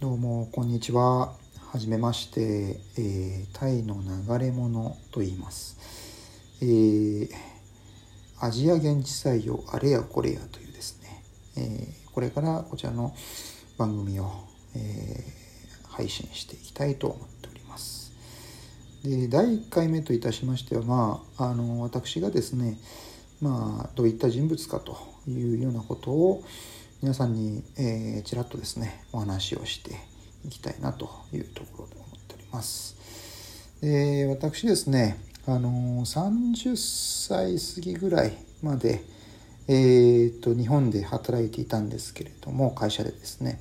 どうもこんにちは。はじめまして、えータイの流れ物と言います。えーアジア現地採用あれやこれやというですね、えーこれからこちらの番組を、え配信していきたいと思っております。で第1回目といたしましては、まあ、あの私がですね、まあ、どういった人物かというようなことを皆さんに、えーちらっとですねお話をしていきたいなというところで思っております。で私ですねあの30歳過ぎぐらいまで、えー、と日本で働いていたんですけれども会社でですね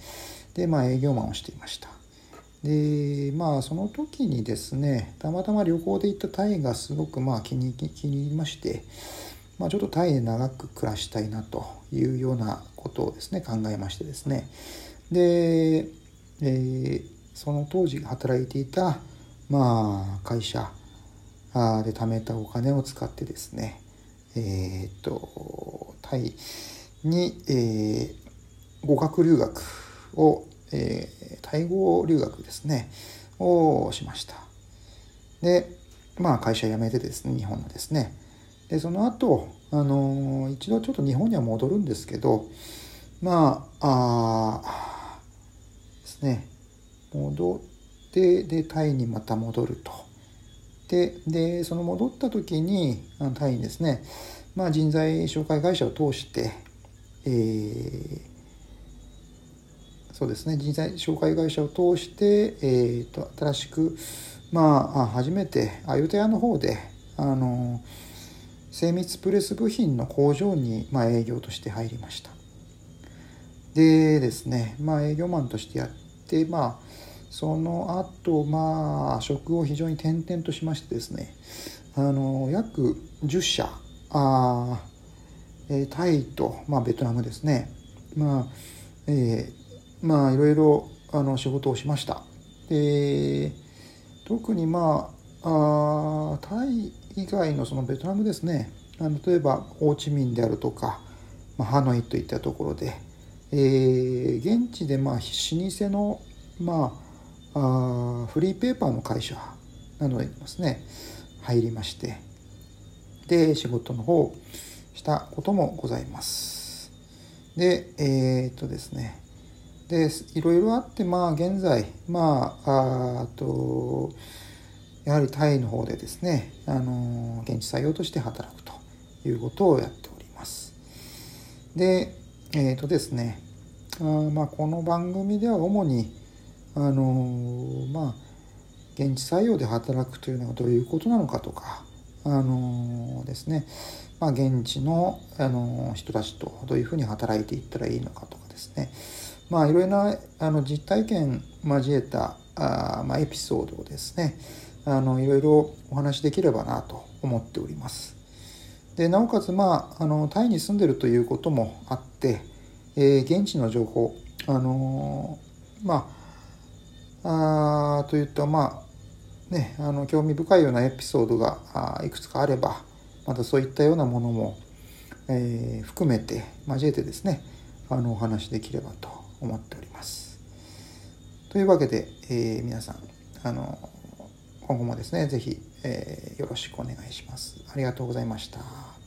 でまあ営業マンをしていました。でまあその時にですねたまたま旅行で行ったタイがすごくまあ気に気に入りまして、まあ、ちょっとタイで長く暮らしたいなというようなことをですね考えましてですね。で、えーその当時働いていたまあ会社で貯めたお金を使ってですねえーっとタイに、えー語学留学を、えータイ語留学ですねをしました。でまあ会社辞めてですね日本のですね。でその後あの一度ちょっと日本には戻るんですけどまああーですね。戻ってでタイにまた戻ると。ででその戻った時にあのタイにですね、まあ、人材紹介会社を通して、えーそうですね人材紹介会社を通して、えー、と新しくまあ初めてアユタヤの方であの精密プレス部品の工場に、まあ、営業として入りました。でですねまあ営業マンとしてやってまあその後まあ職を非常に転々としましてですねあの約10社あ、えータイと、まあ、ベトナムですねまあえーまあいろいろあの仕事をしました。で特にまああタイ以外のそのベトナムですね。あの例えばホーチミンであるとか、まあ、ハノイといったところで、えー現地でまあ老舗の、まあ、あフリーペーパーの会社などにですね。入りまして。で仕事の方したこともございます。でえーっとですね。でいろいろあってまあ現在まああとやはりタイの方でですね、あの現地採用として働くということをやっております。で、えっ、とですね、あまあ、この番組では主に、あのまあ、現地採用で働くというのはどういうことなのかとか、あのですね、まあ、現地の、あの人たちとどういうふうに働いていったらいいのかとかですね、まあ、いろいろなあの実体験交えたあ、まあ、エピソードをですねあのいろいろお話しできればなと思っております。でなおかつ、まあ、あのタイに住んでるということもあって、えー現地の情報、あのーまああといった、まあね、あの興味深いようなエピソードがあーいくつかあればまたそういったようなものも、えー含めて交えてですねあのお話しできればと思っております。というわけで、えー皆さんあの今後もですね是非、えーよろしくお願いします。ありがとうございました。